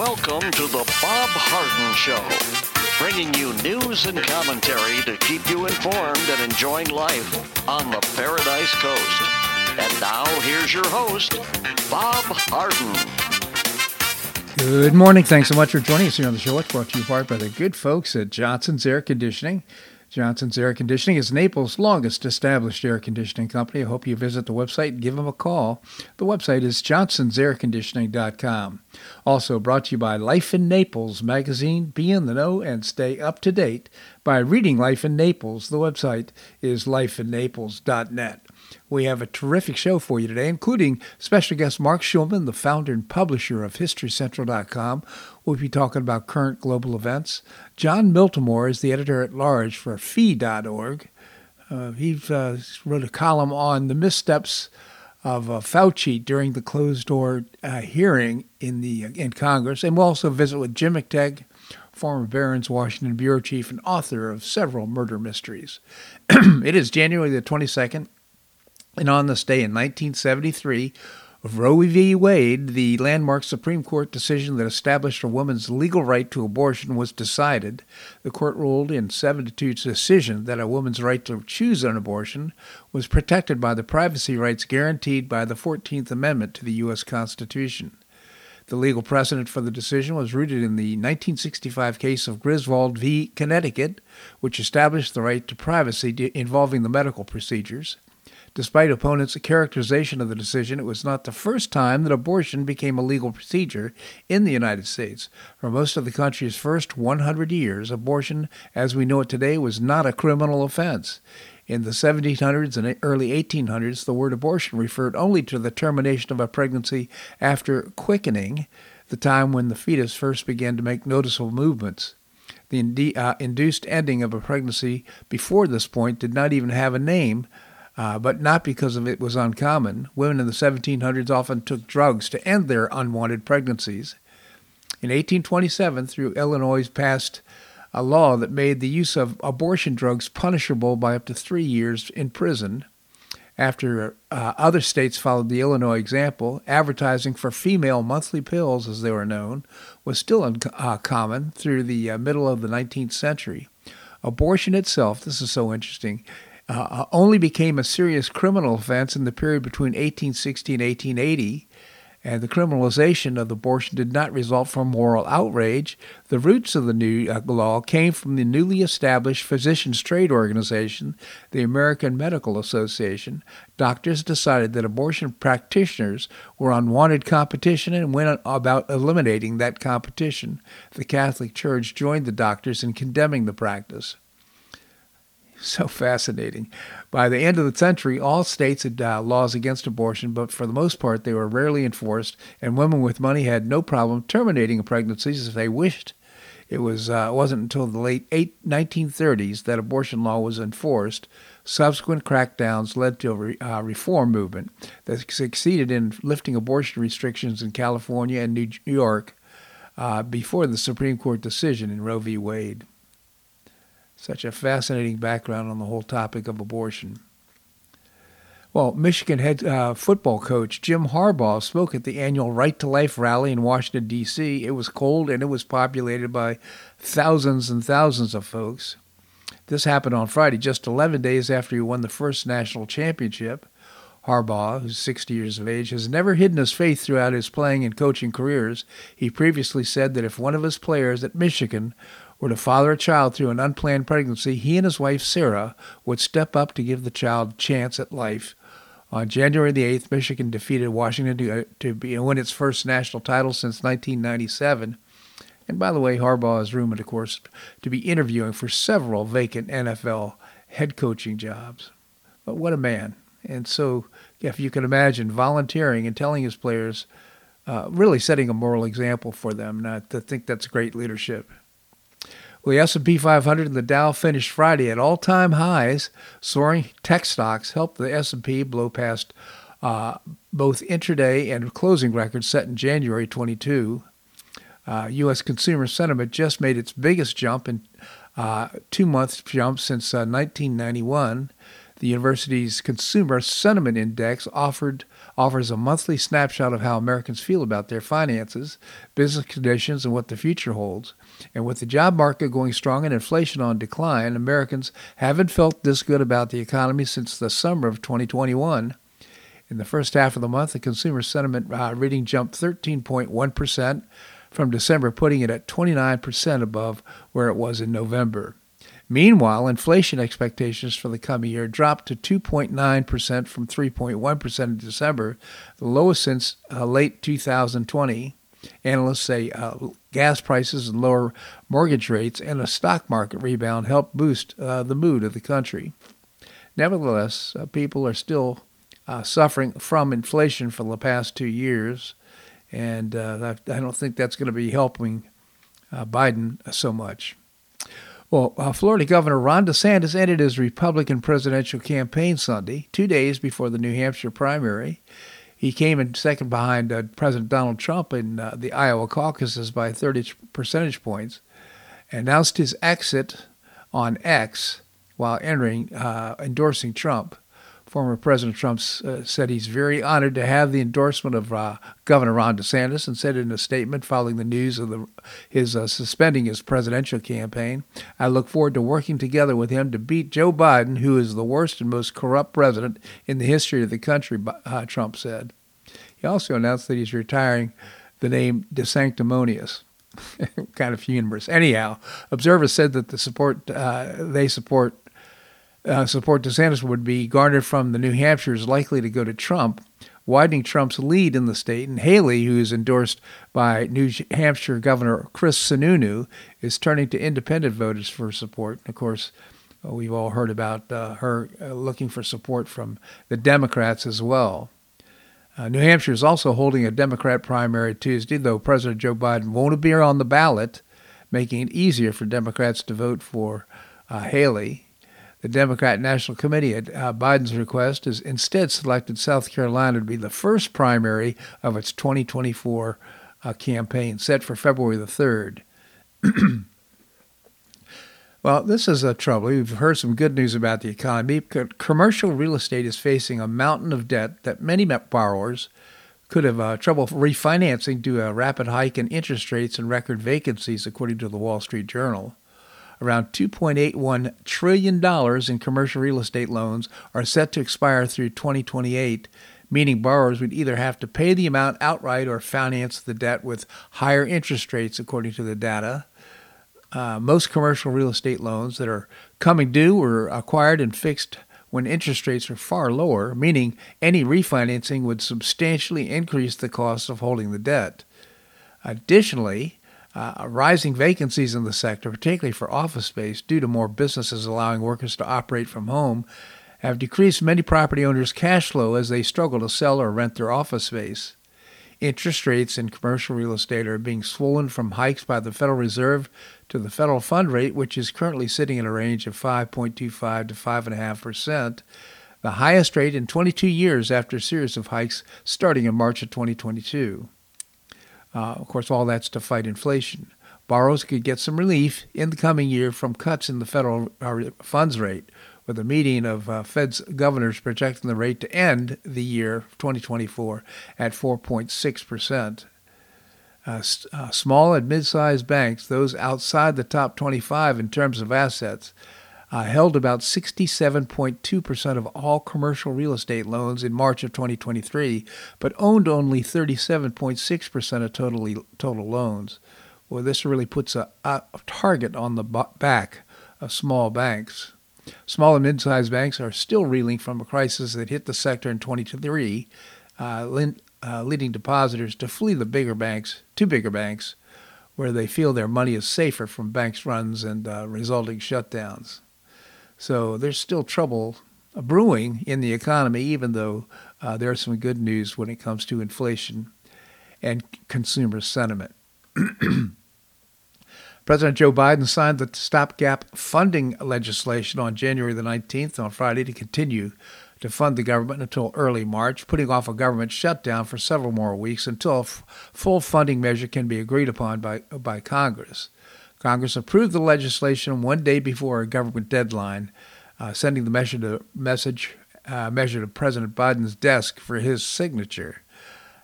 Welcome to the Bob Harden Show, bringing you news and commentary to keep you informed and enjoying life on the Paradise Coast. And now, here's your host, Bob Harden. Good morning. Thanks so much for joining us here on the show. It's brought to you by the good folks at Johnson's Air Conditioning. Johnson's Air Conditioning is Naples' longest established air conditioning company. I hope you visit the website and give them a call. The website is johnsonsairconditioning.com. Also brought to you by Life in Naples magazine. Be in the know and stay up to date by reading Life in Naples. The website is lifeinnaples.net. We have a terrific show for you today, including special guest Marc Schulman, the founder and publisher of HistoryCentral.com. We'll be talking about current global events. Jon Miltimore is the editor at large for Fee.org. Uh, he uh, wrote a column on the missteps of uh, Fauci during the closed-door uh, hearing in the in Congress, and we'll also visit with Jim McTague, former Barron's Washington bureau chief and author of several murder mysteries. it is January the 22nd, and on this day in 1973, Roe v. Wade, the landmark Supreme Court decision that established a woman's legal right to abortion, was decided. The court ruled in 7 to 2 decision that a woman's right to choose an abortion was protected by the privacy rights guaranteed by the 14th Amendment to the U.S. Constitution. The legal precedent for the decision was rooted in the 1965 case of Griswold v. Connecticut, which established the right to privacy involving the medical procedures. Despite opponents' characterization of the decision, it was not the first time that abortion became a legal procedure in the United States. For most of the country's first 100 years, abortion, as we know it today, was not a criminal offense. In the 1700s and early 1800s, the word abortion referred only to the termination of a pregnancy after quickening, the time when the fetus first began to make noticeable movements. The indi- uh, induced ending of a pregnancy before this point did not even have a name, uh, but not because of it was uncommon. Women in the 1700s often took drugs to end their unwanted pregnancies. In 1827, through Illinois passed a law that made the use of abortion drugs punishable by up to three years in prison. After uh, other states followed the Illinois example, advertising for female monthly pills, as they were known, was still uncommon uh, through the uh, middle of the 19th century. Abortion itself, this is so interesting, uh, only became a serious criminal offense in the period between 1860 and 1880, and the criminalization of abortion did not result from moral outrage. The roots of the new uh, law came from the newly established physicians' trade organization, the American Medical Association. Doctors decided that abortion practitioners were unwanted competition and went about eliminating that competition. The Catholic Church joined the doctors in condemning the practice. So fascinating. By the end of the century, all states had uh, laws against abortion, but for the most part, they were rarely enforced, and women with money had no problem terminating pregnancies if they wished. It was uh, wasn't until the late eight, 1930s that abortion law was enforced. Subsequent crackdowns led to a re, uh, reform movement that succeeded in lifting abortion restrictions in California and New York uh, before the Supreme Court decision in Roe v. Wade. Such a fascinating background on the whole topic of abortion. Well, Michigan head uh, football coach Jim Harbaugh spoke at the annual Right to Life rally in Washington, D.C. It was cold and it was populated by thousands and thousands of folks. This happened on Friday, just 11 days after he won the first national championship. Harbaugh, who's 60 years of age, has never hidden his faith throughout his playing and coaching careers. He previously said that if one of his players at Michigan were to father a child through an unplanned pregnancy, he and his wife Sarah would step up to give the child a chance at life. On January the 8th, Michigan defeated Washington to, to be, win its first national title since 1997. And by the way, Harbaugh is rumored, of course, to be interviewing for several vacant NFL head coaching jobs. But what a man. And so, if you can imagine, volunteering and telling his players, uh, really setting a moral example for them. Not to think that's great leadership. Well, the S&P 500 and the Dow finished Friday at all-time highs. Soaring tech stocks helped the S&P blow past uh, both intraday and closing records set in January 22. Uh, U.S. consumer sentiment just made its biggest jump in uh, two-month jump since 1991. Uh, The university's Consumer Sentiment Index offered offers a monthly snapshot of how Americans feel about their finances, business conditions, and what the future holds. And with the job market going strong and inflation on decline, Americans haven't felt this good about the economy since the summer of 2021. In the first half of the month, the consumer sentiment uh, reading jumped 13.1% from December, putting it at 29% above where it was in November. Meanwhile, inflation expectations for the coming year dropped to 2.9% from 3.1% in December, the lowest since uh, late 2020. Analysts say uh, gas prices and lower mortgage rates and a stock market rebound helped boost uh, the mood of the country. Nevertheless, uh, people are still uh, suffering from inflation for the past two years, and uh, I don't think that's going to be helping Biden so much. Well, uh, Florida Governor Ron DeSantis ended his Republican presidential campaign Sunday, two days before the New Hampshire primary. He came in second behind uh, President Donald Trump in uh, the Iowa caucuses by 30 percentage points, announced his exit on X while entering uh, endorsing Trump former President Trump uh, said he's very honored to have the endorsement of uh, Governor Ron DeSantis and said in a statement following the news of the, his uh, suspending his presidential campaign, I look forward to working together with him to beat Joe Biden, who is the worst and most corrupt president in the history of the country, uh, Trump said. He also announced that he's retiring the name DeSanctimonious. kind of humorous. Anyhow, observers said that the support uh, they support uh, support DeSantis would be garnered from the New Hampshire is likely to go to Trump, widening Trump's lead in the state. And Haley, who is endorsed by New Hampshire Governor Chris Sununu, is turning to independent voters for support. And of course, uh, we've all heard about uh, her uh, looking for support from the Democrats as well. Uh, New Hampshire is also holding a Democrat primary Tuesday, though President Joe Biden won't appear on the ballot, making it easier for Democrats to vote for uh, Haley. The Democrat National Committee, at uh, Biden's request, has instead selected South Carolina to be the first primary of its 2024 uh, campaign, set for February the 3rd. well, this is a trouble. We've heard some good news about the economy. Commercial real estate is facing a mountain of debt that many borrowers could have uh, trouble refinancing due to a rapid hike in interest rates and record vacancies, according to the Wall Street Journal. Around $2.81 trillion in commercial real estate loans are set to expire through 2028, meaning borrowers would either have to pay the amount outright or finance the debt with higher interest rates, according to the data. Uh, most commercial real estate loans that are coming due were acquired and fixed when interest rates are far lower, meaning any refinancing would substantially increase the cost of holding the debt. Additionally, uh, rising vacancies in the sector, particularly for office space, due to more businesses allowing workers to operate from home, have decreased many property owners' cash flow as they struggle to sell or rent their office space. Interest rates in commercial real estate are being swollen from hikes by the Federal Reserve to the federal fund rate, which is currently sitting in a range of 5.25 to 5.5 percent, the highest rate in 22 years after a series of hikes starting in March of 2022. Uh, of course, all that's to fight inflation. Borrowers could get some relief in the coming year from cuts in the federal uh, funds rate, with a meeting of uh, Fed's governors projecting the rate to end the year 2024 at 4.6 percent. Uh, uh, small and mid-sized banks, those outside the top 25 in terms of assets, uh, held about 67.2% of all commercial real estate loans in March of 2023, but owned only 37.6% of total, total loans. Well, this really puts a, a target on the back of small banks. Small and mid-sized banks are still reeling from a crisis that hit the sector in 2023, uh, uh, leading depositors to flee the bigger banks to bigger banks, where they feel their money is safer from banks' runs and uh, resulting shutdowns. So there's still trouble brewing in the economy, even though uh, there's some good news when it comes to inflation and consumer sentiment. President Joe Biden signed the stopgap funding legislation on January the 19th on Friday to continue to fund the government until early March, putting off a government shutdown for several more weeks until a f- full funding measure can be agreed upon by, by Congress. Congress approved the legislation one day before a government deadline uh, sending the measure to, message uh, measure to President Biden's desk for his signature.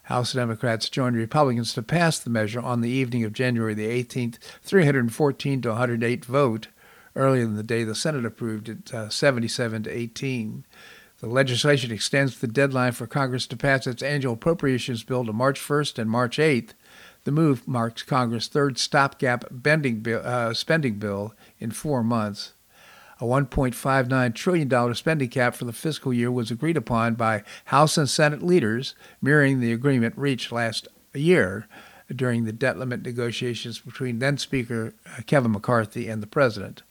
House Democrats joined Republicans to pass the measure on the evening of January the 18th, 314 to 108 vote. Earlier in the day, the Senate approved it uh, 77 to 18. The legislation extends the deadline for Congress to pass its annual appropriations bill to March 1st and March 8th. The move marks Congress' third stopgap bill, uh, spending bill in four months. A $1.59 trillion spending cap for the fiscal year was agreed upon by House and Senate leaders, mirroring the agreement reached last year during the debt limit negotiations between then Speaker uh, Kevin McCarthy and the President.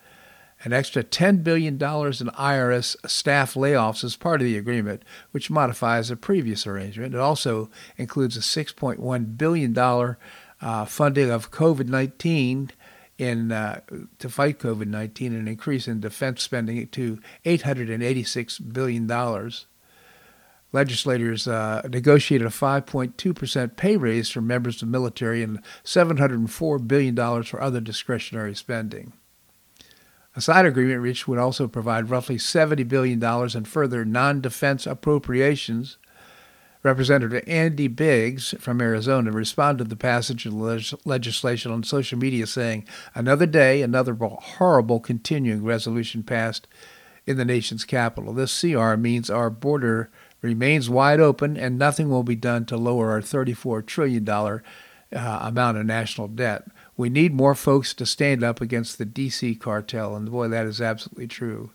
An extra $10 billion in IRS staff layoffs is part of the agreement, which modifies a previous arrangement. It also includes a $6.1 billion uh, funding of COVID 19 in uh, to fight COVID 19 and an increase in defense spending to $886 billion. Legislators uh, negotiated a 5.2% pay raise for members of the military and $704 billion for other discretionary spending. A side agreement reached would also provide roughly $70 billion in further non defense appropriations Representative Andy Biggs from Arizona responded to the passage of the legislation on social media, saying, Another day, another horrible continuing resolution passed in the nation's capital. This CR means our border remains wide open and nothing will be done to lower our $34 trillion uh, amount of national debt. We need more folks to stand up against the D.C. cartel, and boy, that is absolutely true.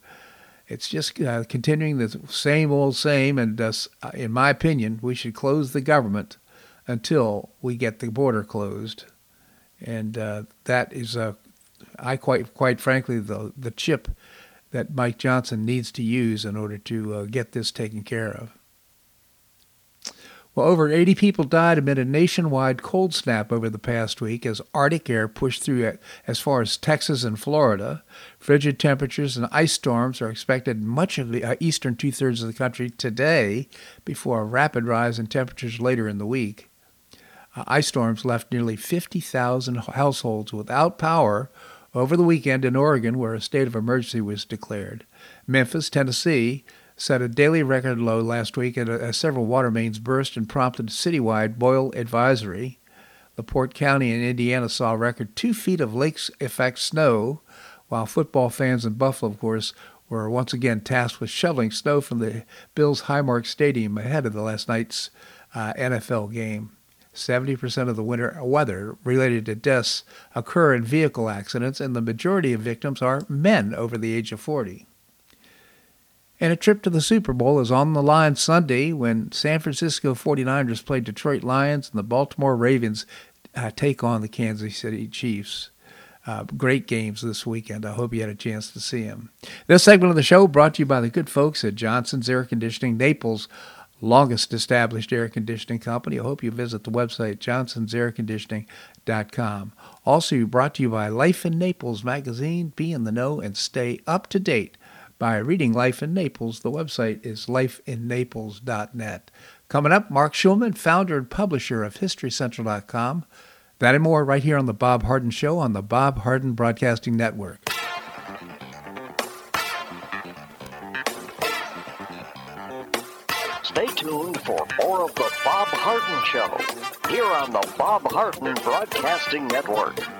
It's just uh, continuing the same old same, and uh, in my opinion, we should close the government until we get the border closed, and uh, that is, uh, I quite quite frankly, the the chip that Mike Johnson needs to use in order to uh, get this taken care of. Well, over 80 people died amid a nationwide cold snap over the past week as Arctic air pushed through as far as Texas and Florida. Frigid temperatures and ice storms are expected much of the uh, eastern two thirds of the country today before a rapid rise in temperatures later in the week. Uh, ice storms left nearly 50,000 households without power over the weekend in Oregon, where a state of emergency was declared. Memphis, Tennessee, set a daily record low last week as several water mains burst and prompted a citywide boil advisory. LaPorte County in Indiana saw a record two feet of lake effect snow, while football fans in Buffalo, of course, were once again tasked with shoveling snow from the Bills' Highmark Stadium ahead of the last night's uh, NFL game. 70% of the winter weather related to deaths occur in vehicle accidents, and the majority of victims are men over the age of 40. And a trip to the Super Bowl is on the line Sunday when San Francisco 49ers play Detroit Lions and the Baltimore Ravens uh, take on the Kansas City Chiefs. Uh, great games this weekend. I hope you had a chance to see them. This segment of the show brought to you by the good folks at Johnson's Air Conditioning, Naples' longest established air conditioning company. I hope you visit the website johnsonsairconditioning.com. Also brought to you by Life in Naples magazine. Be in the know and stay up to date by reading Life in Naples. The website is lifeinnaples.net. Coming up, Marc Schulman, founder and publisher of HistoryCentral.com. That and more right here on The Bob Harden Show on the Bob Harden Broadcasting Network. Stay tuned for more of The Bob Harden Show here on the Bob Harden Broadcasting Network.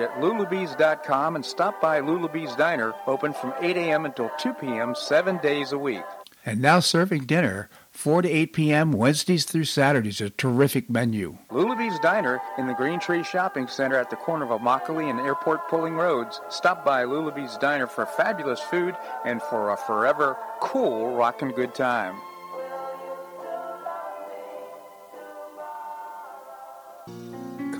at lulabees.com and stop by Lulabees Diner, open from 8 a.m. until 2 p.m., seven days a week. And now serving dinner 4 to 8 p.m. Wednesdays through Saturdays. A terrific menu. Lulabee's Diner in the Green Tree Shopping Center at the corner of Immokalee and Airport Pulling Roads. Stop by Lulabee's Diner for fabulous food and for a forever cool rockin' good time.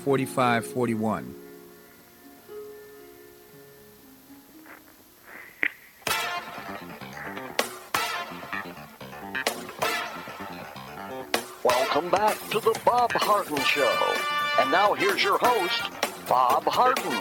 4541. Welcome back to the Bob Harden Show. And now here's your host, Bob Harden.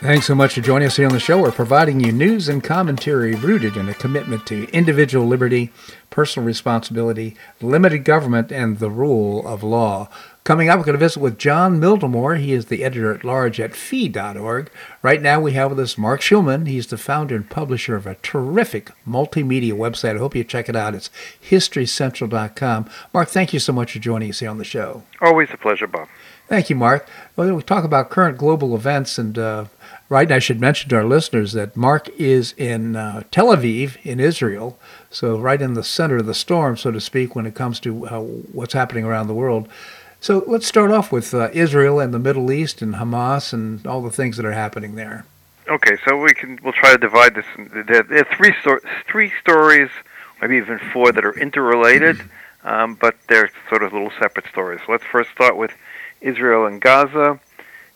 Thanks so much for joining us here on the show. We're providing you news and commentary rooted in a commitment to individual liberty, personal responsibility, limited government, and the rule of law. Coming up, we're going to visit with Jon Miltimore. He is the editor at large at fee.org. Right now, we have with us Marc Schulman. He's the founder and publisher of a terrific multimedia website. I hope you check it out. It's historycentral.com. Marc, thank you so much for joining us here on the show. Always a pleasure, Bob. Thank you, Marc. Well, we talk about current global events, and uh, right, now. I should mention to our listeners that Marc is in uh, Tel Aviv, in Israel, so right in the center of the storm, so to speak, when it comes to uh, what's happening around the world. So let's start off with uh, Israel and the Middle East and Hamas and all the things that are happening there. Okay, so we can we'll try to divide this. There, there are three sto- three stories, maybe even four that are interrelated, um, but they're sort of little separate stories. So let's first start with Israel and Gaza.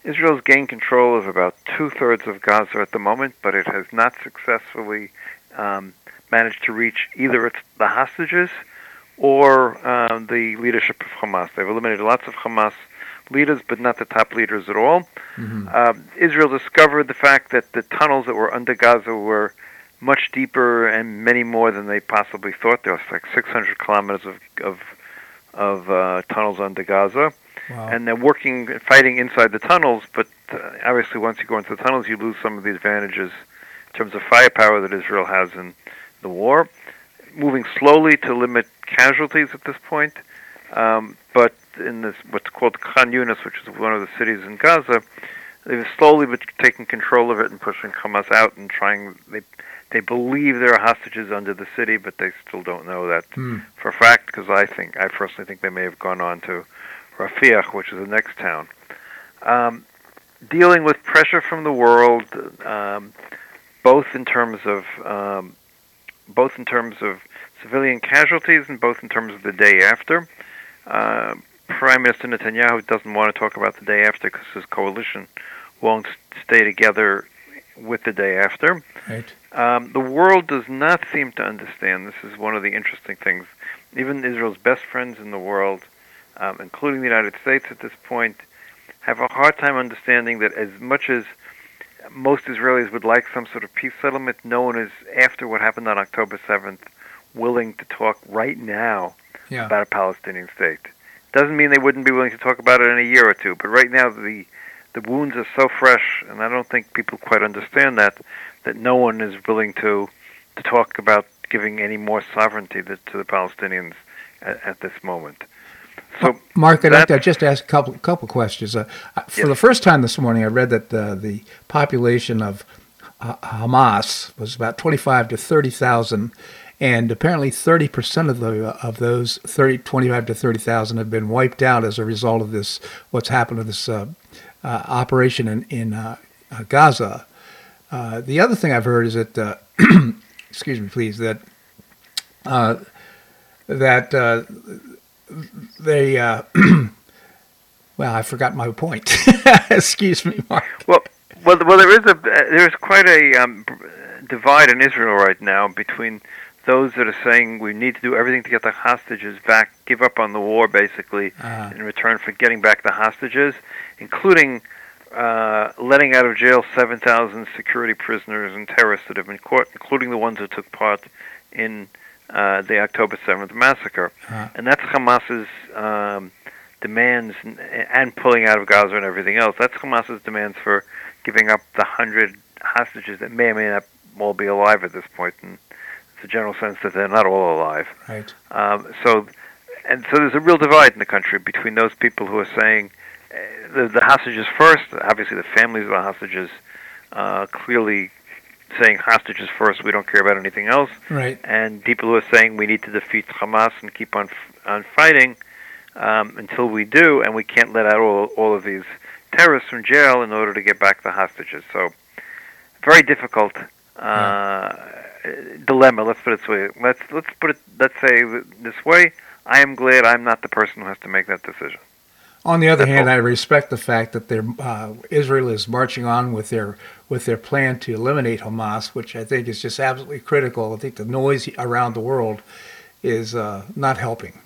Israel's gained control of about two thirds of Gaza at the moment, but it has not successfully um, managed to reach either its, the hostages or uh, the leadership of Hamas. They've eliminated lots of Hamas leaders, but not the top leaders at all. Mm-hmm. Uh, Israel discovered the fact that the tunnels that were under Gaza were much deeper and many more than they possibly thought. There was like 600 kilometers of of, of uh, tunnels under Gaza, wow. and they're working, fighting inside the tunnels. But uh, obviously, once you go into the tunnels, you lose some of the advantages in terms of firepower that Israel has in the war. Moving slowly to limit casualties at this point. Um, but in this what's called Khan Yunis, which is one of the cities in Gaza, they've slowly been taking control of it and pushing Hamas out and trying. They they believe there are hostages under the city, but they still don't know that mm. for a fact. Because I think I personally think they may have gone on to Rafiah, which is the next town. Um, dealing with pressure from the world, um, both in terms of um, both in terms of civilian casualties and both in terms of the day after. Uh, Prime Minister Netanyahu doesn't want to talk about the day after because his coalition won't stay together with the day after. Right. Um, the world does not seem to understand. This is one of the interesting things. Even Israel's best friends in the world, um, including the United States at this point, have a hard time understanding that as much as most Israelis would like some sort of peace settlement, no one is, after what happened on October 7th, willing to talk right now yeah. about a Palestinian state. Doesn't mean they wouldn't be willing to talk about it in a year or two, but right now the the wounds are so fresh, and I don't think people quite understand that that no one is willing to to talk about giving any more sovereignty to, to the Palestinians at, at, this moment. So, Marc, I'd like to just ask a couple couple questions. Uh, for yes. the first time this morning, I read that uh, the population of Hamas was about twenty-five to thirty thousand and apparently 30% of the of those 30 25 to 30,000 have been wiped out as a result of this what's happened to this uh, uh, operation in in uh, uh Gaza. Uh, the other thing I've heard is that uh, excuse me please that that they, well, I forgot my point. Excuse me, Marc. Well, well, well, there is a there's quite a um, divide in Israel right now between those that are saying we need to do everything to get the hostages back, give up on the war, basically, Uh, in return for getting back the hostages, including uh, letting out of jail 7,000 security prisoners and terrorists that have been caught, including the ones that took part in uh, the October 7th massacre. Uh. And that's Hamas's um, demands and, and pulling out of Gaza and everything else. That's Hamas's demands for giving up the 100 hostages that may or may not all be alive at this point. And a general sense that they're not all alive. right. Um, so, and so there's a real divide in the country between those people who are saying uh, the, the hostages first. Obviously, the families of the hostages uh, clearly saying hostages first. We don't care about anything else. Right. And people who are saying we need to defeat Hamas and keep on f- on fighting um, until we do, and we can't let out all all of these terrorists from jail in order to get back the hostages. So, very difficult. Uh, dilemma. Let's put it this way. Let's let's put it. Let's say this way. I am glad I'm not the person who has to make that decision. On the other That's hand, all. I respect the fact that uh, Israel is marching on with their with their plan to eliminate Hamas, which I think is just absolutely critical. I think the noise around the world is uh, not helping.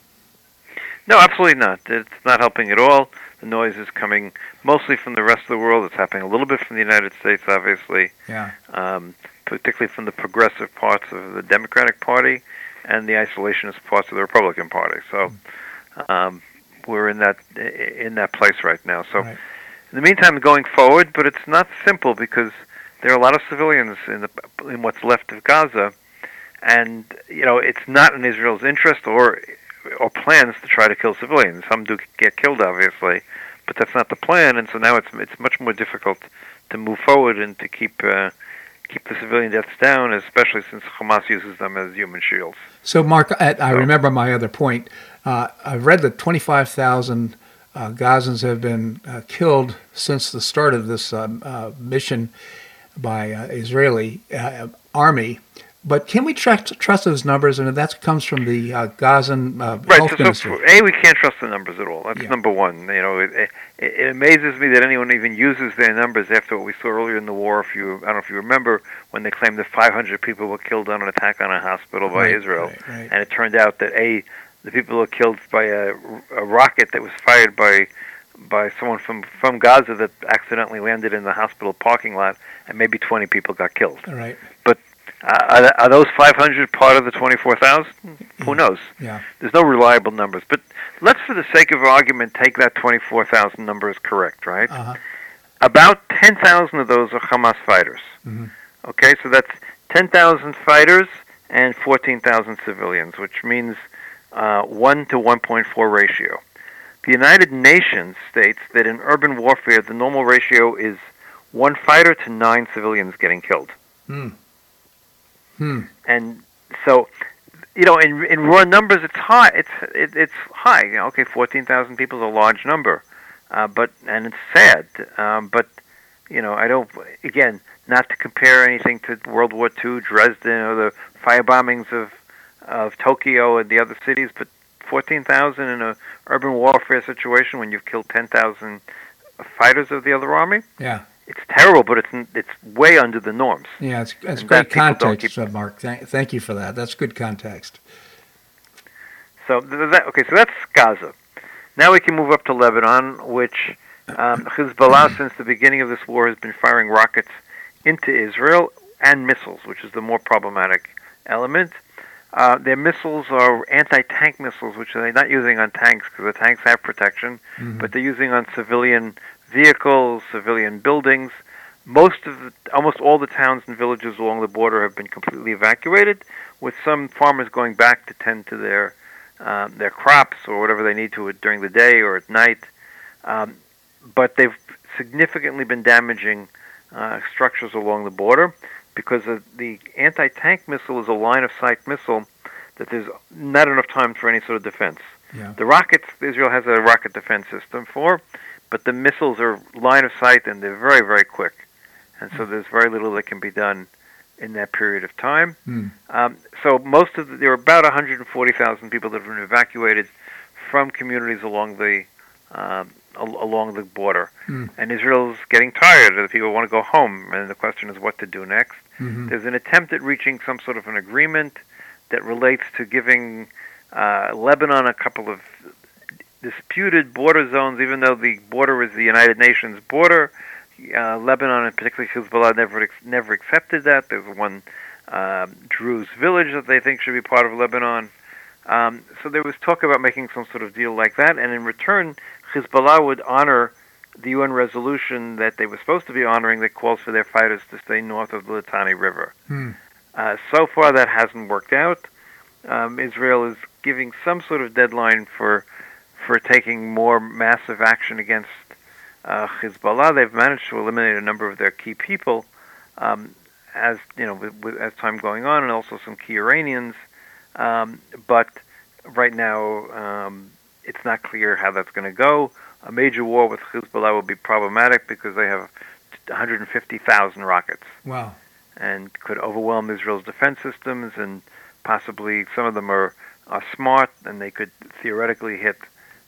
No, absolutely not. It's not helping at all. The noise is coming mostly from the rest of the world. It's happening a little bit from the United States, obviously, Yeah. um, particularly from the progressive parts of the Democratic Party and the isolationist parts of the Republican Party. So um, we're in that in that place right now. So Right. in the meantime, going forward, but it's not simple because there are a lot of civilians in the in what's left of Gaza, and you know it's not in Israel's interest or or plans to try to kill civilians. Some do get killed, obviously, but that's not the plan, and so now it's it's much more difficult to move forward and to keep uh, keep the civilian deaths down, especially since Hamas uses them as human shields. So, Marc, I, I So- remember my other point. Uh, I've read that 25,000 uh, Gazans have been uh, killed since the start of this um, uh, mission by uh, Israeli uh, army. But can we trust, trust those numbers? And that comes from the uh, Gazan uh, Right. health So, so minister. a, we can't trust the numbers at all. That's Yeah. number one. You know, it, it, it amazes me that anyone even uses their numbers after what we saw earlier in the war. If you, I don't know if you remember when they claimed that 500 people were killed on an attack on a hospital by Right, Israel, right, right. and it turned out that a the people were killed by a, a rocket that was fired by by someone from from Gaza that accidentally landed in the hospital parking lot, and maybe 20 people got killed. All right. Uh, are, are those 500 part of the 24,000? Who knows? Yeah. There's no reliable numbers, but let's, for the sake of argument, take that 24,000 number as correct, right? Uh-huh. About 10,000 of those are Hamas fighters. Mhm. Okay, so that's 10,000 fighters and 14,000 civilians, which means uh, 1 to 1.4 ratio. The United Nations states that in urban warfare, the normal ratio is one fighter to nine civilians getting killed. Hmm. Hmm. And so, you know, in in raw numbers, it's high. It's it, it's high. You know, okay, fourteen thousand people is a large number, uh, but and it's sad. Um, but you know, I don't. Again, not to compare anything to World War II, Dresden, or the fire bombings of of Tokyo and the other cities, but fourteen thousand in a urban warfare situation when you've killed ten thousand fighters of the other army. Yeah. It's terrible, but it's it's way under the norms. Yeah, it's, it's great that context, keep- uh, Marc. Thank, thank you for that. That's good context. So that, okay, so that's Gaza. Now we can move up to Lebanon, which um, Hezbollah, since the beginning of this war, has been firing rockets into Israel and missiles, which is the more problematic element. Uh, their missiles are anti-tank missiles, which they're not using on tanks because the tanks have protection, Mhm. but they're using on civilian vehicles, civilian buildings. Most of the, almost all the towns and villages along the border have been completely evacuated, with some farmers going back to tend to their um, their crops or whatever they need to during the day or at night. Um, but they've significantly been damaging uh, structures along the border because of the anti-tank missile is a line-of-sight missile that there's not enough time for any sort of defense. Yeah. The rockets, Israel has a rocket defense system for, but the missiles are line of sight and they're very, very quick. And so there's very little that can be done in that period of time. Hmm. Um, so most of the, there are about 140,000 people that have been evacuated from communities along the um, al- along the border. Mm. And Israel's getting tired. The people want to go home, and the question is what to do next. Mhm. There's an attempt at reaching some sort of an agreement that relates to giving uh, Lebanon a couple of disputed border zones, even though the border is the United Nations border. Uh, Lebanon, and particularly Hezbollah, never ex- never accepted that. There's one um, Druze village that they think should be part of Lebanon. Um, so there was talk about making some sort of deal like that, and in return, Hezbollah would honor the UN resolution that they were supposed to be honoring that calls for their fighters to stay north of the Litani River. Hmm. Uh, so far, that hasn't worked out. Um, Israel is giving some sort of deadline for for taking more massive action against uh, Hezbollah. They've managed to eliminate a number of their key people, um, as you know, with, with, as time going on, and also some key Iranians. Um, but right now, um, it's not clear how that's going to go. A major war with Hezbollah would be problematic because they have 150,000 rockets Wow. and could overwhelm Israel's defense systems, and possibly some of them are, are smart, and they could theoretically hit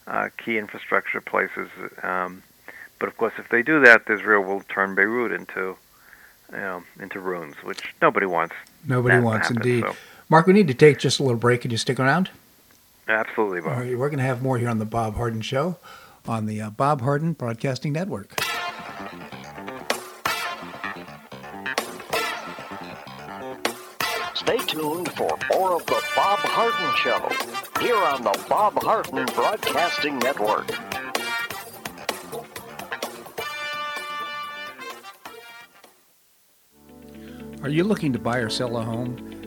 uh, key infrastructure places. Um, but of course, if they do that, Israel will turn Beirut into you know, into ruins, which nobody wants. Nobody wants, happen, indeed. so- Marc, we need to take just a little break. Can you stick around? Absolutely, Bob. Right, we're going to have more here on the Bob Harden Show on the uh, Bob Harden Broadcasting Network. Stay tuned for more of the Bob Harden Show here on the Bob Harden Broadcasting Network. Are you looking to buy or sell a home?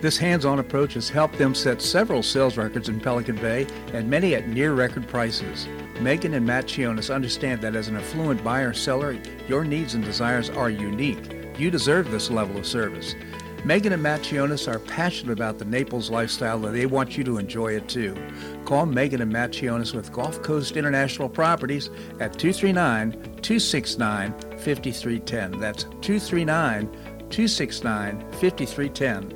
This hands-on approach has helped them set several sales records in Pelican Bay and many at near record prices. Megan and Matt Chionis understand that as an affluent buyer seller, your needs and desires are unique. You deserve this level of service. Megan and Matt Chionis are passionate about the Naples lifestyle and they want you to enjoy it too. Call Megan and Matt Chionis with Gulf Coast International Properties at 239 269 5310. That's 239 269 5310.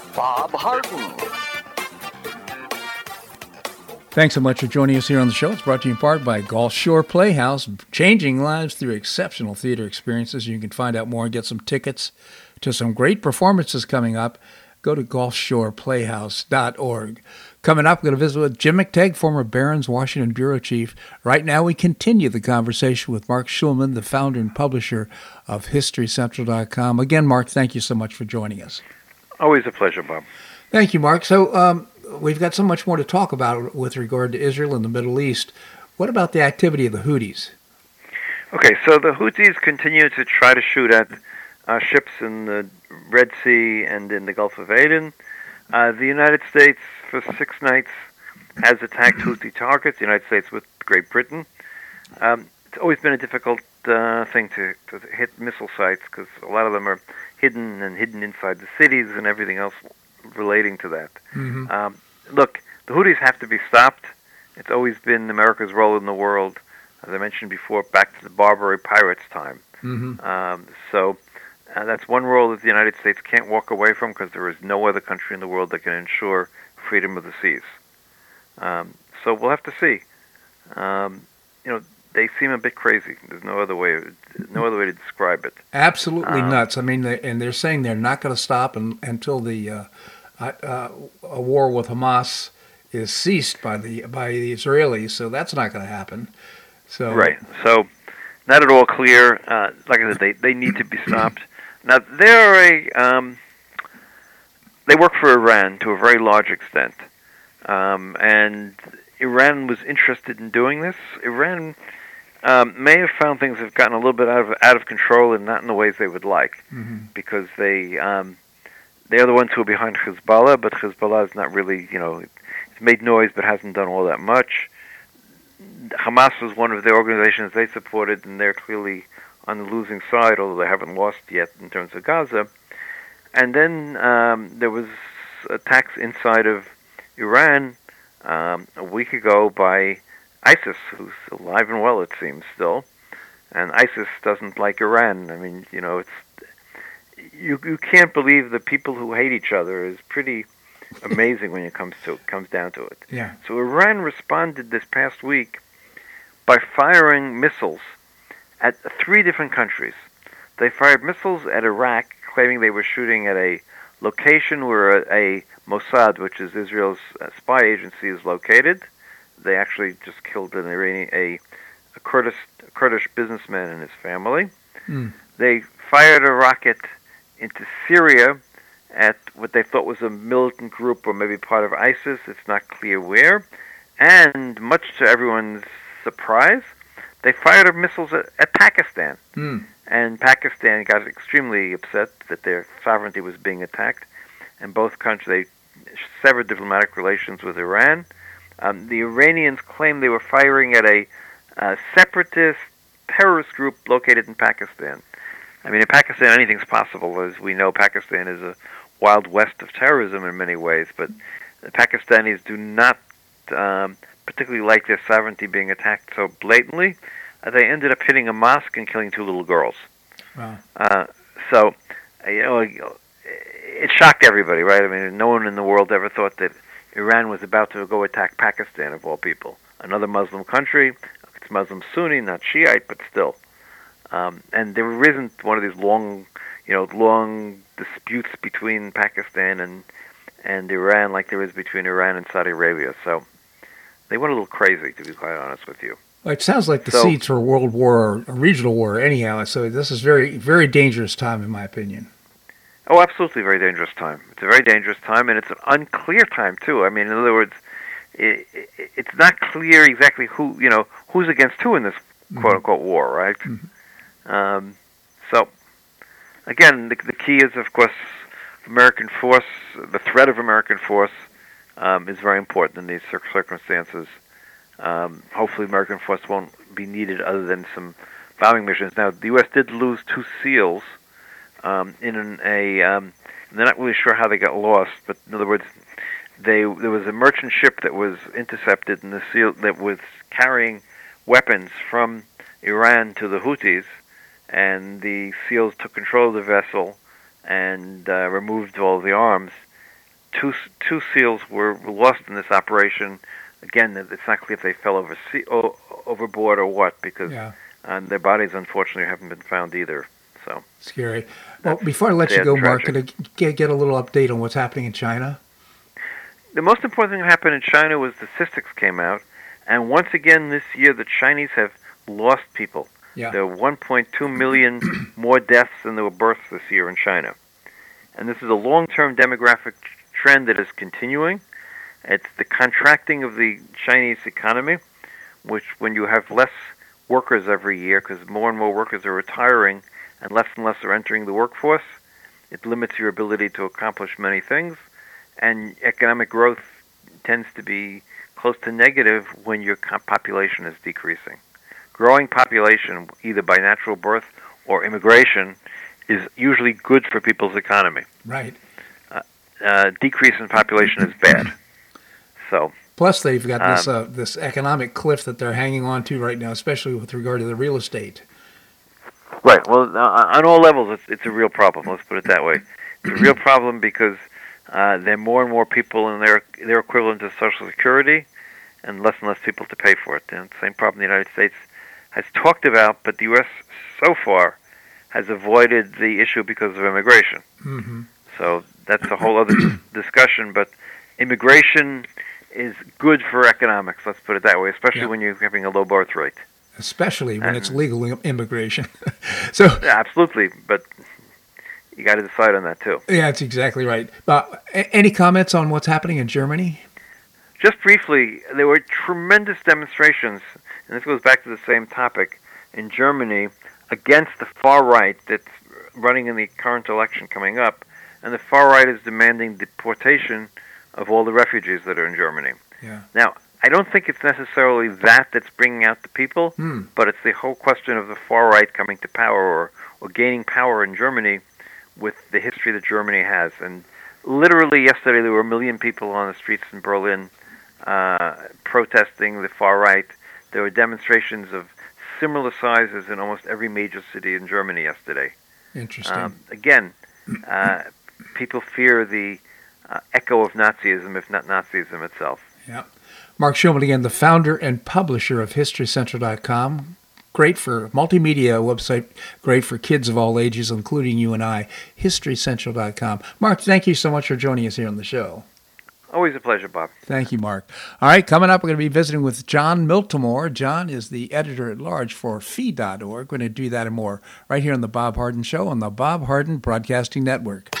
Bob Harden. Thanks so much for joining us here on the show. It's brought to you in part by Gulf Shore Playhouse, changing lives through exceptional theater experiences. You can find out more and get some tickets to some great performances coming up. Go to gulfshoreplayhouse.org. Coming up, we're going to visit with Jim McTague, former Barron's Washington Bureau Chief. Right now, we continue the conversation with Marc Schulman, the founder and publisher of HistoryCentral.com. Again, Marc, thank you so much for joining us. Always a pleasure, Bob. Thank you, Marc. So um, we've got so much more to talk about with regard to Israel and the Middle East. What about the activity of the Houthis? Okay, so the Houthis continue to try to shoot at uh, ships in the Red Sea and in the Gulf of Aden. Uh, the United States, for six nights, has attacked Houthi targets. The United States with Great Britain. Um, it's always been a difficult uh, thing to, to hit missile sites because a lot of them are hidden and hidden inside the cities and everything else relating to that. Mm-hmm. Um, look, the Houthis have to be stopped. It's always been America's role in the world, as I mentioned before, back to the Barbary pirates time. hmm Um, so uh, that's one role that the United States can't walk away from because there is no other country in the world that can ensure freedom of the seas. Um, so we'll have to see. Um, you know, they seem a bit crazy. There's no other way, no other way to describe it. Absolutely Um, nuts. I mean, they, and they're saying they're not going to stop un, until the uh, uh, uh, a war with Hamas is ceased by the by the Israelis. So that's not going to happen. So Right. So, not at all clear. Uh, like I said, they they need to be stopped. Now they're a um, they work for Iran to a very large extent, um, and Iran was interested in doing this. Iran um, may have found things have gotten a little bit out of out of control and not in the ways they would like, Mhm. because they um, they're the ones who are behind Hezbollah, but Hezbollah is not really you know it's made noise but hasn't done all that much. Hamas was one of the organizations they supported, and they're clearly on the losing side, although they haven't lost yet in terms of Gaza. And then um, there was attacks inside of Iran um, a week ago by ISIS, who's alive and well, it seems still. And ISIS doesn't like Iran. I mean, you know, it's you you can't believe the people who hate each other is pretty amazing when it comes to comes down to it. Yeah. So Iran responded this past week by firing missiles at three different countries. They fired missiles at Iraq, claiming they were shooting at a location where a, a Mossad, which is Israel's uh, spy agency, is located. They actually just killed an Iranian, a, a Kurdish, Kurdish businessman and his family. Mm. They fired a rocket into Syria at what they thought was a militant group or maybe part of ISIS. It's not clear where. And much to everyone's surprise, they fired missiles at, at Pakistan. Mm. And Pakistan got extremely upset that their sovereignty was being attacked. And both countries, they severed diplomatic relations with Iran. Um, the Iranians claimed they were firing at a uh, separatist terrorist group located in Pakistan. I mean, in Pakistan, anything's possible. As we know, Pakistan is a wild west of terrorism in many ways, but the Pakistanis do not um, particularly like their sovereignty being attacked so blatantly. Uh, they ended up hitting a mosque and killing two little girls. Wow. Uh, so, you know, it shocked everybody, right? I mean, no one in the world ever thought that Iran was about to go attack Pakistan, of all people, another Muslim country. It's Muslim Sunni, not Shiite, but still. Um, and there isn't one of these long, you know, long disputes between Pakistan and and Iran like there is between Iran and Saudi Arabia. So they went a little crazy, to be quite honest with you. Well, it sounds like the So- seats for a world war, or a regional war, anyhow. So this is very, very dangerous time, in my opinion. Oh, absolutely, very dangerous time. It's a very dangerous time, and it's an unclear time too. I mean, in other words, it, it, it's not clear exactly who you know who's against who in this quote unquote war, right? Um, so, again, the, the key is, of course, American force. The threat of American force um, is very important in these cir- circumstances. Um, hopefully, American force won't be needed other than some bombing missions. Now, the U.S. did lose two SEALs um, in an, a. Um, they're not really sure how they got lost, but in other words, they there was a merchant ship that was intercepted, and the SEAL that was carrying weapons from Iran to the Houthis, and the SEALs took control of the vessel and uh, removed all the arms. Two two SEALs were lost in this operation. Again, it's not clear if they fell over sea, o- overboard or what, because Yeah. uh, their bodies unfortunately haven't been found either. So. Scary. Well, before I let you go, Marc, can I get, get a little update on what's happening in China? The most important thing that happened in China was the statistics came out, and once again this year the Chinese have lost people. Yeah. There are 1.2 million more deaths than there were births this year in China, and this is a long-term demographic trend that is continuing. It's the contracting of the Chinese economy, which when you have less workers every year, because more and more workers are retiring and less and less are entering the workforce, it limits your ability to accomplish many things and economic growth tends to be close to negative when your population is decreasing. Growing population, either by natural birth or immigration, is usually good for people's economy. Right. Uh, decrease in population is bad. So Plus, they've got um, this uh, this economic cliff that they're hanging on to right now, especially with regard to the real estate. Right. Well, uh, on all levels, it's, it's a real problem. Let's put it that way. It's a real problem because uh, there are more and more people in their their equivalent of Social Security, and less and less people to pay for it. And the same problem the United States has talked about, but the U.S. so far has avoided the issue because of immigration. Mm-hmm. So that's a whole other discussion. But immigration is good for economics. Let's put it that way, especially yeah. when you're having a low birth rate. Especially when and, it's mm-hmm. legal immigration. so yeah, absolutely. But you got to decide on that too. Yeah, that's exactly right. But any comments on what's happening in Germany? Just briefly, there were tremendous demonstrations, and this goes back to the same topic in Germany against the far right that's running in the current election coming up, and the far right is demanding deportation of all the refugees that are in Germany. Yeah. Now, I don't think it's necessarily that that's bringing out the people, hmm. but it's the whole question of the far right coming to power or, or gaining power in Germany with the history that Germany has. And literally yesterday, there were a million people on the streets in Berlin uh, protesting the far right. There were demonstrations of similar sizes in almost every major city in Germany yesterday. Interesting. Um, again, uh, people fear the uh, echo of Nazism, if not Nazism itself. Yeah. Marc Schulman again, the founder and publisher of HistoryCentral.com. Great for multimedia website, great for kids of all ages, including you and I. HistoryCentral.com. Marc, thank you so much for joining us here on the show. Always a pleasure, Bob. Thank you, Marc. All right, coming up, we're going to be visiting with Jon Miltimore. Jon is the editor at large for Fee.org. We're going to do that and more right here on The Bob Harden Show on the Bob Harden Broadcasting Network.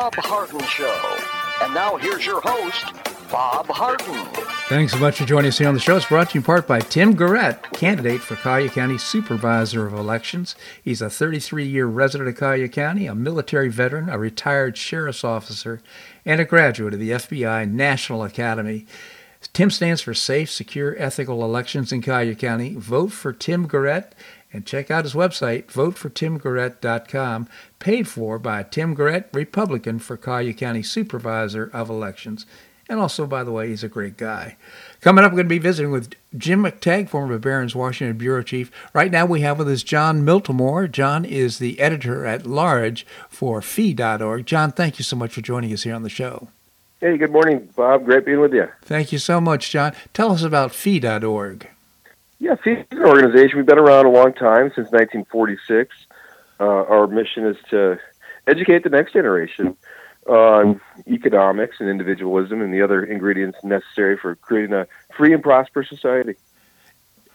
Bob Harden Show. And now here's your host, Bob Harden. Thanks so much for joining us here on the show. It's brought to you in part by Tim Garrett, candidate for Collier County Supervisor of Elections. He's a 33 year resident of Collier County, a military veteran, a retired sheriff's officer, and a graduate of the FBI National Academy. Tim stands for Safe, Secure, Ethical Elections in Collier County. Vote for Tim Garrett and check out his website, votefortimgarrett.com, paid for by Tim Garrett, Republican for Collier County Supervisor of Elections. And also, by the way, he's a great guy. Coming up, we're going to be visiting with Jim McTague, former Barron's Washington Bureau Chief. Right now, we have with us Jon Miltimore. Jon is the editor at large for Fee.org. Jon, thank you so much for joining us here on the show. Hey, good morning, Bob. Great being with you. Thank you so much, Jon. Tell us about Fee.org. Yeah, Fee is an organization. We've been around a long time, since 1946. Uh, our mission is to educate the next generation on economics and individualism and the other ingredients necessary for creating a free and prosperous society.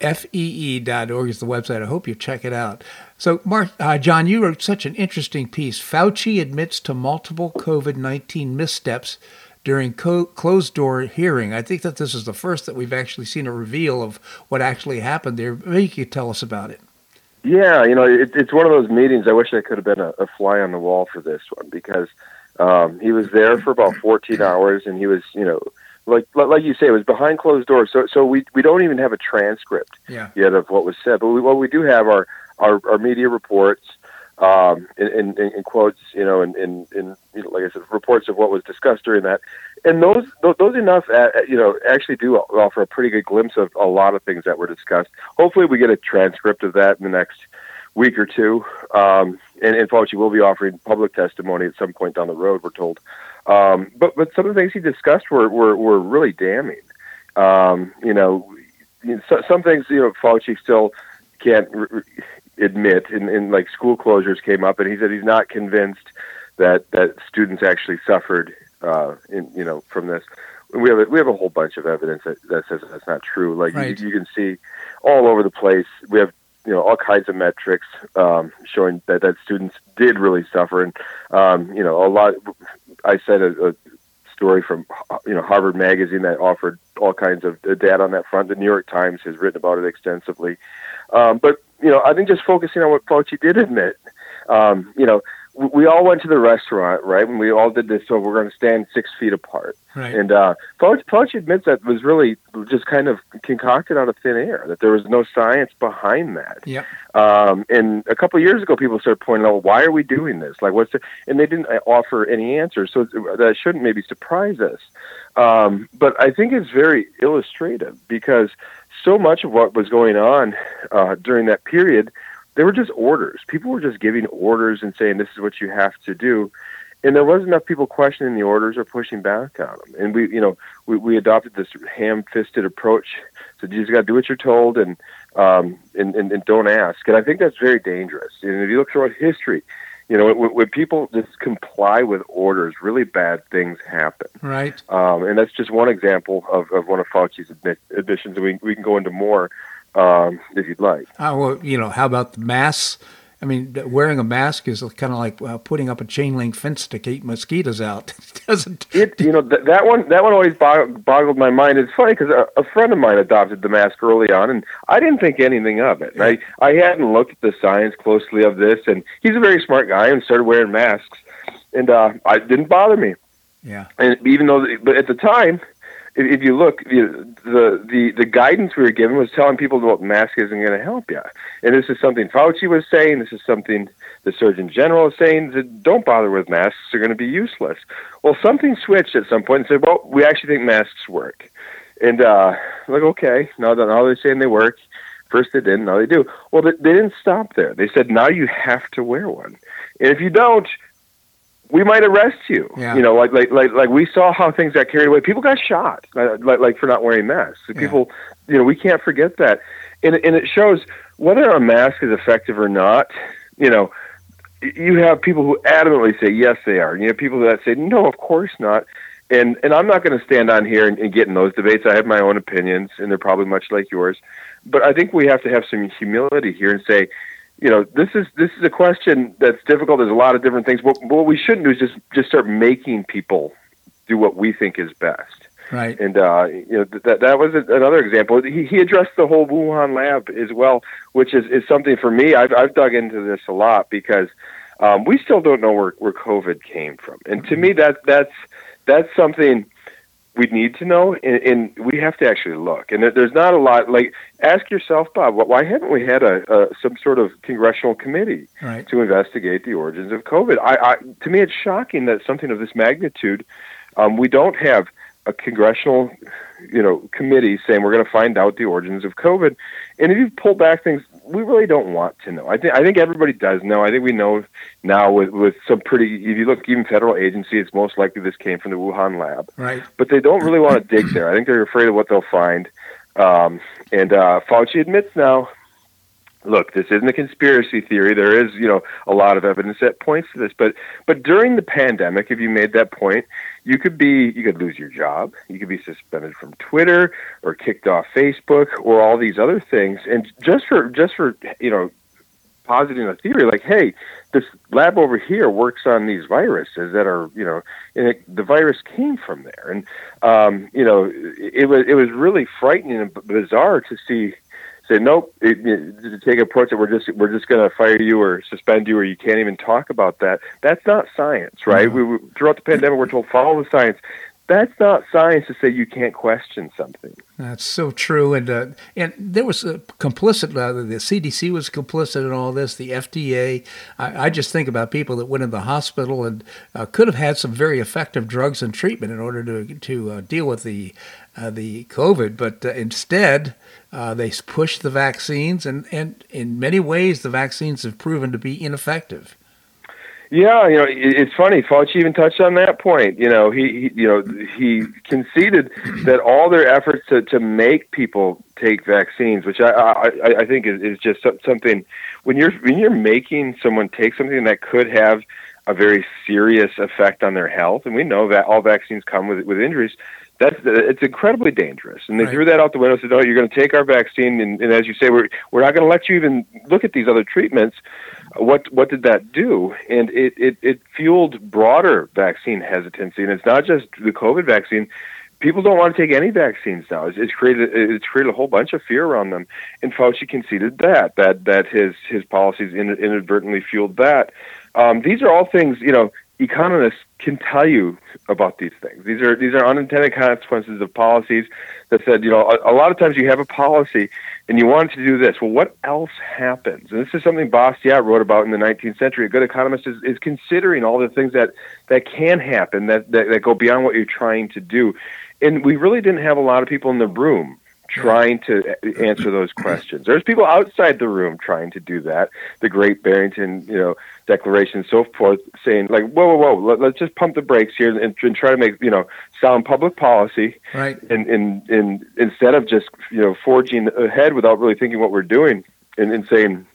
FEE.org is the website. I hope you check it out. So, Marc, uh, Jon, you wrote such an interesting piece. Fauci admits to multiple COVID 19 missteps during co- closed door hearing. I think that this is the first that we've actually seen a reveal of what actually happened there. Maybe you could tell us about it. Yeah, you know, it, it's one of those meetings. I wish I could have been a, a fly on the wall for this one because um, he was there for about 14 hours, and he was, you know, like like you say, it was behind closed doors. So so we we don't even have a transcript yeah. yet of what was said. But we, what we do have are our, our media reports, um, in, in, in quotes, you know, and in, in, you know, like I said, reports of what was discussed during that. And those those enough, uh, you know, actually do offer a pretty good glimpse of a lot of things that were discussed. Hopefully, we get a transcript of that in the next week or two. Um, and, and Fauci will be offering public testimony at some point down the road, we're told. Um, but but some of the things he discussed were were, were really damning. Um, you know, so, some things you know Fauci still can't admit, and, and like school closures came up, and he said he's not convinced that that students actually suffered, uh, in you know, from this. We have a, we have a whole bunch of evidence that, that says that's not true. Like right. you, you can see all over the place. We have you know all kinds of metrics um, showing that that students did really suffer, and um, you know a lot. I said a, a story from you know Harvard Magazine that offered all kinds of data on that front. The New York Times has written about it extensively, um, but you know I think just focusing on what Fauci did admit. Um, you know, we all went to the restaurant, right? And we all did this, so we're going to stand six feet apart. Right. And uh, Fauci, admits that was really just kind of concocted out of thin air. That there was no science behind that. Yep. Um, and a couple of years ago, people started pointing out, why are we doing this? Like, what's the? And they didn't offer any answers, so that shouldn't maybe surprise us. Um, but I think it's very illustrative because so much of what was going on uh, during that period they were just orders. People were just giving orders and saying this is what you have to do, and there wasn't enough people questioning the orders or pushing back on them. And we, you know, we, we adopted this ham-fisted approach. So you just got to do what you're told and, um, and, and and don't ask. And I think that's very dangerous. And if you look throughout history, you know, when, when people just comply with orders, really bad things happen. Right. Um, and that's just one example of, of one of Fauci's admissions. We we can go into more um, if you'd like. Uh, well, you know, how about the masks? I mean, wearing a mask is kind of like uh, putting up a chain link fence to keep mosquitoes out. doesn't it? You know, th- that one that one always boggled my mind. It's funny because a, a, friend of mine adopted the mask early on, and I didn't think anything of it. I I hadn't looked at the science closely of this, and he's a very smart guy and started wearing masks, and uh, it didn't bother me. Yeah. And even though, but at the time, if you look, the, the the guidance we were given was telling people that mask isn't going to help you. And this is something Fauci was saying. This is something the Surgeon General is saying. That don't bother with masks; they're going to be useless. Well, something switched at some point and said, "Well, we actually think masks work." And uh, like, okay, now that now they're saying they work. First they didn't, now they do. Well, they, they didn't stop there. They said now you have to wear one, and if you don't, we might arrest you. Yeah. You know, like like like like we saw how things got carried away. People got shot, like like for not wearing masks. People, yeah. you know, we can't forget that, and and it shows whether a mask is effective or not. You know, you have people who adamantly say yes, they are. And you have people that say no, of course not. And and I'm not going to stand on here and, and get in those debates. I have my own opinions, and they're probably much like yours. But I think we have to have some humility here and say, you know, this is this is a question that's difficult. There's a lot of different things. What, what we shouldn't do is just just start making people do what we think is best. Right. And uh, you know that that was another example. He he addressed the whole Wuhan lab as well, which is is something for me. I've I've dug into this a lot because um, we still don't know where where COVID came from, and to me that that's that's something we need to know, and, and, we have to actually look. And there's not a lot. Like, ask yourself, Bob, why haven't we had a, a some sort of congressional committee right. to investigate the origins of COVID? I, I, to me, it's shocking that something of this magnitude, um, we don't have a congressional, you know, committee saying we're going to find out the origins of COVID. And if you pull back things, we really don't want to know. I think I think everybody does know. I think we know now with with some pretty. If you look even federal agency, it's most likely this came from the Wuhan lab. Right. But they don't really want to dig there. I think they're afraid of what they'll find. Um, and uh, Fauci admits now look, this isn't a conspiracy theory. There is, you know, a lot of evidence that points to this. But but during the pandemic, if you made that point, you could be you could lose your job. You could be suspended from Twitter or kicked off Facebook or all these other things. And just for just for you know positing a theory like, hey, this lab over here works on these viruses that are, you know, and it, the virus came from there. And um, you know, it was it was really frightening and bizarre to see say nope it, it, to take a approach that we're just we're just going to fire you or suspend you or you can't even talk about that. That's not science right? We, we, throughout the pandemic we're told follow the science that's not science to say you can't question something. That's so true, and uh, and there was a complicit. Uh, the CDC was complicit in all this. The FDA. I, I, just think about people that went in the hospital and uh, could have had some very effective drugs and treatment in order to to uh, deal with the uh, the COVID, but uh, instead they pushed the vaccines, and, and in many ways, the vaccines have proven to be ineffective. Yeah, you know, it's funny. Fauci even touched on that point. You know, he, he you know he conceded that all their efforts to, to make people take vaccines, which I I, I think is, is just something when you're when you're making someone take something that could have a very serious effect on their health, and we know that all vaccines come with with injuries that's it's incredibly dangerous. And they right. threw that out the window. Said, "Oh, you're going to take our vaccine, and, and as you say, we're we're not going to let you even look at these other treatments." What what did that do? And it it, it fueled broader vaccine hesitancy, and it's not just the COVID vaccine. People don't want to take any vaccines now. It's, it's created it's created a whole bunch of fear around them, and Fauci conceded that that that his his policies inadvertently fueled that. Um, these are all things you know economists can tell you about these things. These are these are unintended consequences of policies that said, you know, a, a, lot of times you have a policy and you want to do this. Well, what else happens? And this is something Bastiat wrote about in the 19th century. A good economist is, is considering all the things that that can happen that, that that go beyond what you're trying to do. And we really didn't have a lot of people in the room trying to answer those questions. There's people outside the room trying to do that. The Great Barrington, you know, Declaration, and so forth, saying like, "Whoa, whoa, whoa! Let, us just pump the brakes here and, and, try to make you know sound public policy, right? And, and and instead of just you know forging ahead without really thinking what we're doing and, and saying."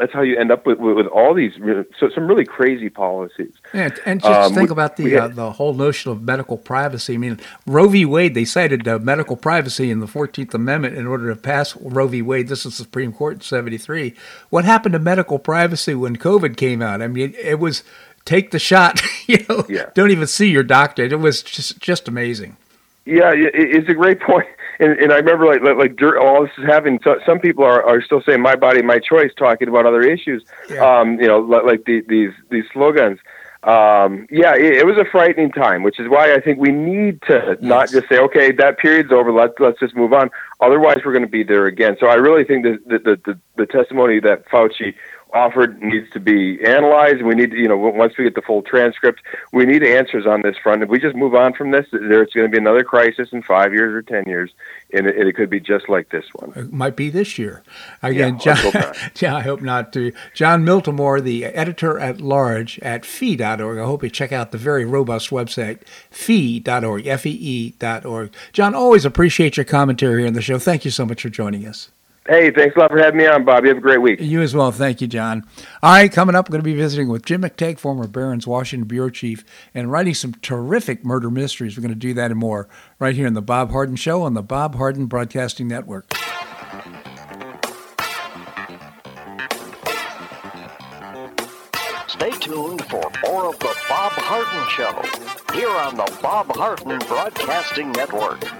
That's how you end up with with, with all these so some really crazy policies. Yeah, and just um, think we, about the uh, the whole notion of medical privacy. I mean, Roe v. Wade. They cited uh, medical privacy in the Fourteenth Amendment in order to pass Roe v. Wade. This is the Supreme Court in '73. What happened to medical privacy when COVID came out? I mean, it was take the shot. you know, yeah. don't even see your doctor. It was just just amazing. Yeah, it's a great point and, and I remember like like, like all this is having so, some people are, are still saying my body my choice talking about other issues yeah. um you know like, like the, these these slogans. Um yeah it, it, was a frightening time which is why I think we need to yes. not just say okay that period's over. Let's let's just move on. Otherwise we're going to be there again. So I really think that the the, the, the testimony that Fauci offered needs to be analyzed. We need, to, you know, once we get the full transcript, we need answers on this front. If we just move on from this, there's going to be another crisis in five years or ten years, and it, it could be just like this one. It might be this year. Again, yeah, Jon, I yeah, I hope not. To Jon Miltimore, the editor at large at fee.org. I hope you check out the very robust website, fee.org, F-E-E.org. Jon, always appreciate your commentary here on the show. Thank you so much for joining us. Hey, thanks a lot for having me on, Bob. You have a great week. You as well. Thank you, Jon. All right, coming up, we're going to be visiting with Jim McTague, former Barron's Washington Bureau Chief, and writing some terrific murder mysteries. We're going to do that and more right here in the Bob Harden Show on the Bob Harden Broadcasting Network. Stay tuned for more of the Bob Harden Show here on the Bob Harden Broadcasting Network.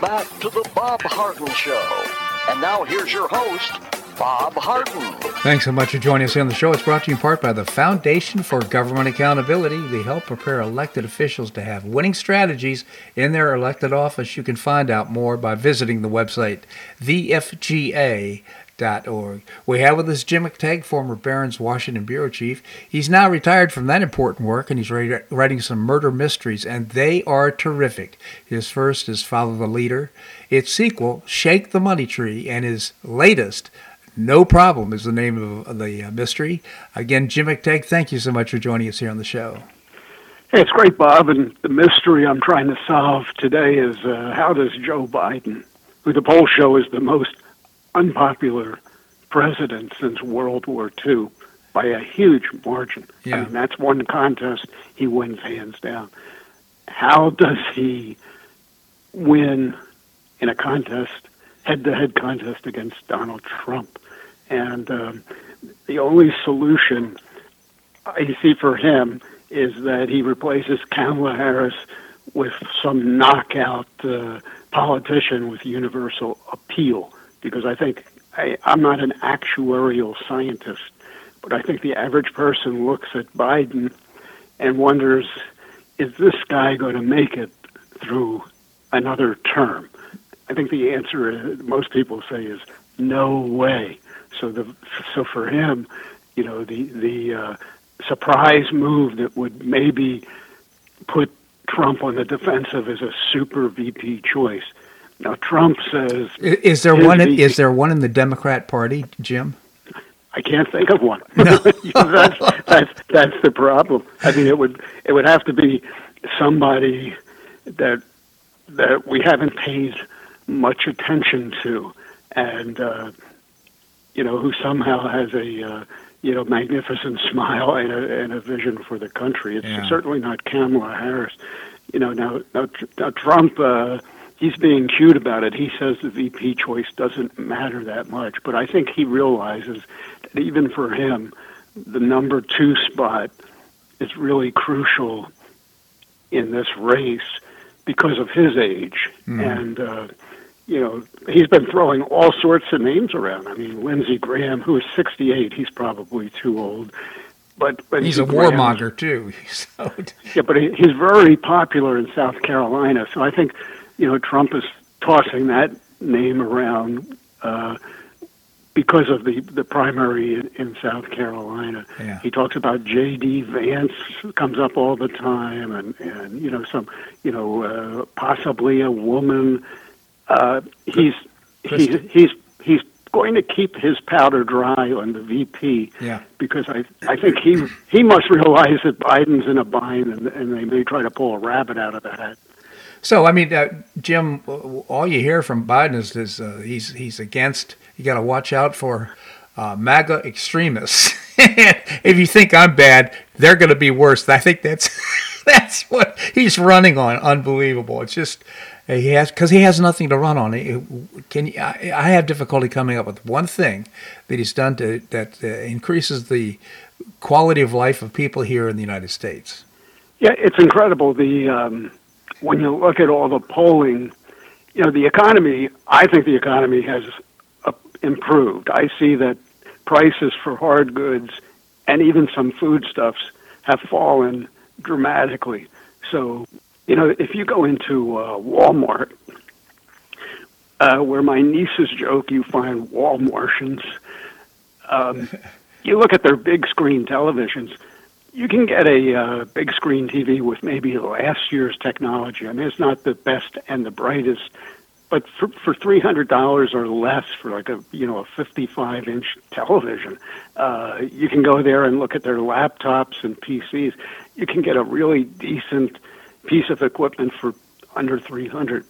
Welcome back to the Bob Harden Show. And now here's your host, Bob Harden. Thanks so much for joining us here on the show. It's brought to you in part by the Foundation for Government Accountability. They help prepare elected officials to have winning strategies in their elected office. You can find out more by visiting the website, thefga.org. We have with us Jim McTague, former Barron's Washington bureau chief. He's now retired from that important work and he's writing some murder mysteries, and they are terrific. His first is Follow the Leader. Its sequel, Shake the Money Tree, and his latest, No Problem, is the name of the uh, mystery. Again, Jim McTague, thank you so much for joining us here on the show. Hey, it's great, Bob. And the mystery I'm trying to solve today is uh, how does Joe Biden, who the polls show is the most unpopular president since World War II by a huge margin. Yeah. I mean, that's one contest he wins hands down. How does he win in a contest, head-to-head contest against Donald Trump? And um, the only solution I see for him is that he replaces Kamala Harris with some knockout uh, politician with universal appeal because I think I, I'm not an actuarial scientist, but I think the average person looks at Biden and wonders, is this guy going to make it through another term? I think the answer is, most people say is no way. So the so for him, you know, the the uh, surprise move that would maybe put Trump on the defensive is a super VP choice. Now Trump says Is, there one? In, is there one in the Democrat Party, Jim? I can't think of one. No. that's, that's that's the problem. I mean, it would it would have to be somebody that that we haven't paid much attention to, and uh, you know, who somehow has a uh, you know magnificent smile and a, and a vision for the country. It's Yeah. certainly not Kamala Harris. You know, now now, now Trump. Uh, he's being cute about it. He says the VP choice doesn't matter that much, but I think he realizes that even for him, the number two spot is really crucial in this race because of his age. And, uh, you know, he's been throwing all sorts of names around. I mean, Lindsey Graham, who is 68, he's probably too old. But, but He's a warmonger too. So, yeah, but he- he's very popular in South Carolina. So I think, you know, Trump is tossing that name around uh, because of the the primary in, in South Carolina. Yeah. He talks about J.D. Vance comes up all the time, and and you know some, you know, uh, possibly a woman. Uh, he's he's he's he's going to keep his powder dry on the VP yeah. because I I think he he must realize that Biden's in a bind and, and they may try to pull a rabbit out of the hat. So I mean, uh, Jim, all you hear from Biden is, is uh, he's he's against. You got to watch out for uh, MAGA extremists. if you think I'm bad, they're going to be worse. I think that's That's what he's running on. Unbelievable. It's just he has because he has nothing to run on. Can I, I, have difficulty coming up with one thing that he's done to that uh, increases the quality of life of people here in the United States. Yeah, it's incredible. The um, when you look at all the polling, you know, the economy. I think the economy has uh, improved. I see that prices for hard goods and even some foodstuffs have fallen dramatically. So you know, if you go into uh, Walmart, uh, where my nieces joke, you find Walmartians. Um, you look at their big screen televisions. You can get a uh, big screen TV with maybe last year's technology. I mean, it's not the best and the brightest, but for for three hundred dollars or less for like a you know a fifty five inch television, uh, you can go there and look at their laptops and PCs. You can get a really decent piece of equipment for under 300.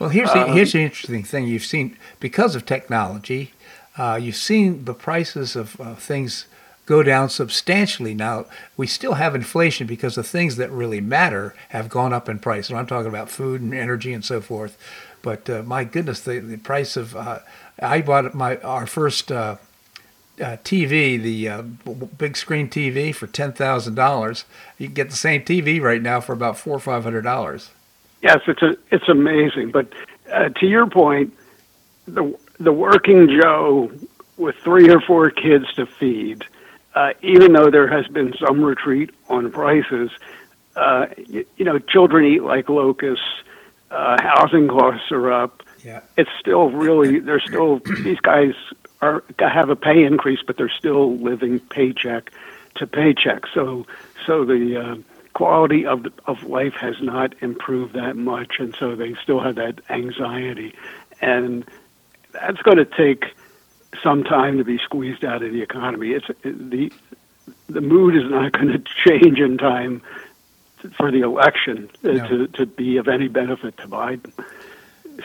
Well, here's the, um, here's the interesting thing you've seen because of technology, uh, you've seen the prices of uh, things go down substantially. Now we still have inflation because the things that really matter have gone up in price. And I'm talking about food and energy and so forth. But uh, my goodness, the, the price of uh, I bought my our first uh, uh, TV, the uh, big screen TV for ten thousand dollars. You can get the same TV right now for about four or five hundred dollars. Yes, it's a, it's amazing. But uh, to your point, the the working Joe with three or four kids to feed, uh, even though there has been some retreat on prices, uh, you, you know, children eat like locusts. Uh, housing costs are up. Yeah. It's still really, they're still, these guys are have a pay increase, but they're still living paycheck to paycheck. So so the uh, quality of of life has not improved that much, and so they still have that anxiety, and that's going to take some time to be squeezed out of the economy. It's the the mood is not going to change in time for the election uh, no. to to be of any benefit to Biden.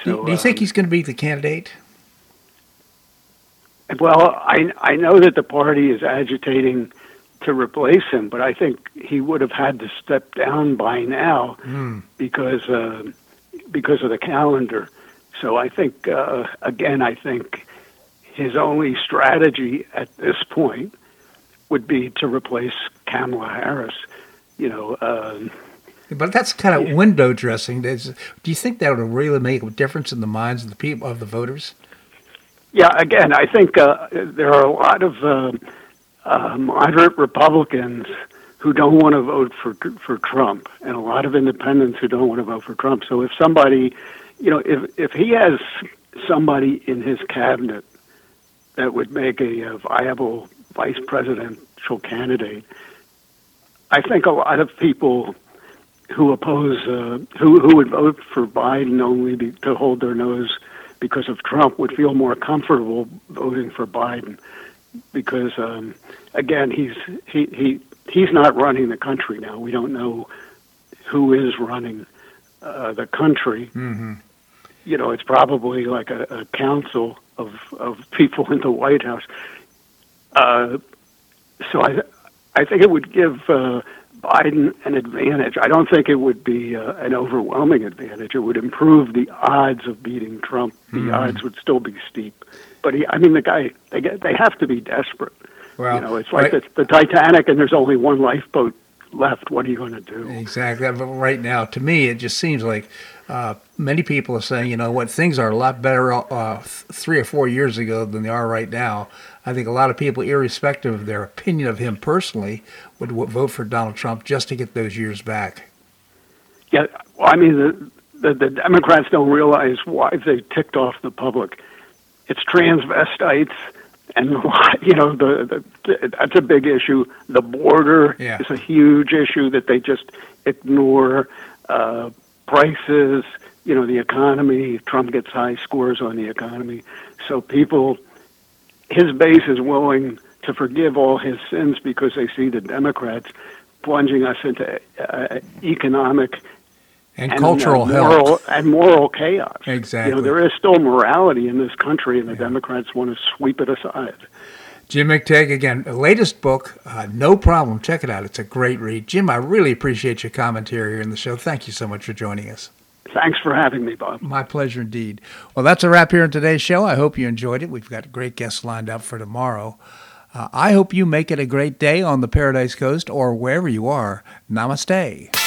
So, do, you think um, he's going to be the candidate? Well, I I know that the party is agitating to replace him, but I think he would have had to step down by now mm. because uh, because of the calendar. So I think uh, again, I think his only strategy at this point would be to replace Kamala Harris. You know. Um, but that's kind of window dressing. do you think that would really make a difference in the minds of the people of the voters? Yeah, again, I think uh, there are a lot of uh, uh, moderate Republicans who don't want to vote for for Trump, and a lot of independents who don't want to vote for Trump. So if somebody, you know, if if he has somebody in his cabinet that would make a, a viable vice presidential candidate, I think a lot of people who oppose uh, who who would vote for Biden only be, to hold their nose because of Trump would feel more comfortable voting for Biden because um, again he's he, he he's not running the country now. We don't know who is running uh, the country. Mm-hmm. You know, it's probably like a, a council of of people in the White House. Uh, so I I think it would give uh, Biden an advantage. I don't think it would be uh, an overwhelming advantage. It would improve the odds of beating Trump. The mm. odds would still be steep, but he, I mean, the guy they get they have to be desperate. Well, you know, it's like right. the, the Titanic, and there's only one lifeboat left. What are you going to do? Exactly. But right now, to me, it just seems like uh, many people are saying, you know what, things are a lot better uh, three or four years ago than they are right now. I think a lot of people, irrespective of their opinion of him personally, would, vote for Donald Trump just to get those years back. Yeah, well, I mean, the, the, the Democrats don't realize why they ticked off the public. It's transvestites and you know the, the that's a big issue. The border yeah. is a huge issue that they just ignore. Uh, prices, you know, the economy. Trump gets high scores on the economy, so people, his base is willing to forgive all his sins because they see the Democrats plunging us into uh, economic and, and cultural uh, moral, and moral chaos. Exactly. You know, there is still morality in this country, and the yeah. Democrats want to sweep it aside. Jim McTague, again, latest book, uh, No Problem. Check it out. It's a great read. Jim, I really appreciate your commentary here in the show. Thank you so much for joining us. Thanks for having me, Bob. My pleasure indeed. Well, that's a wrap here in today's show. I hope you enjoyed it. We've got great guests lined up for tomorrow. Uh, I hope you make it a great day on the Paradise Coast or wherever you are. Namaste.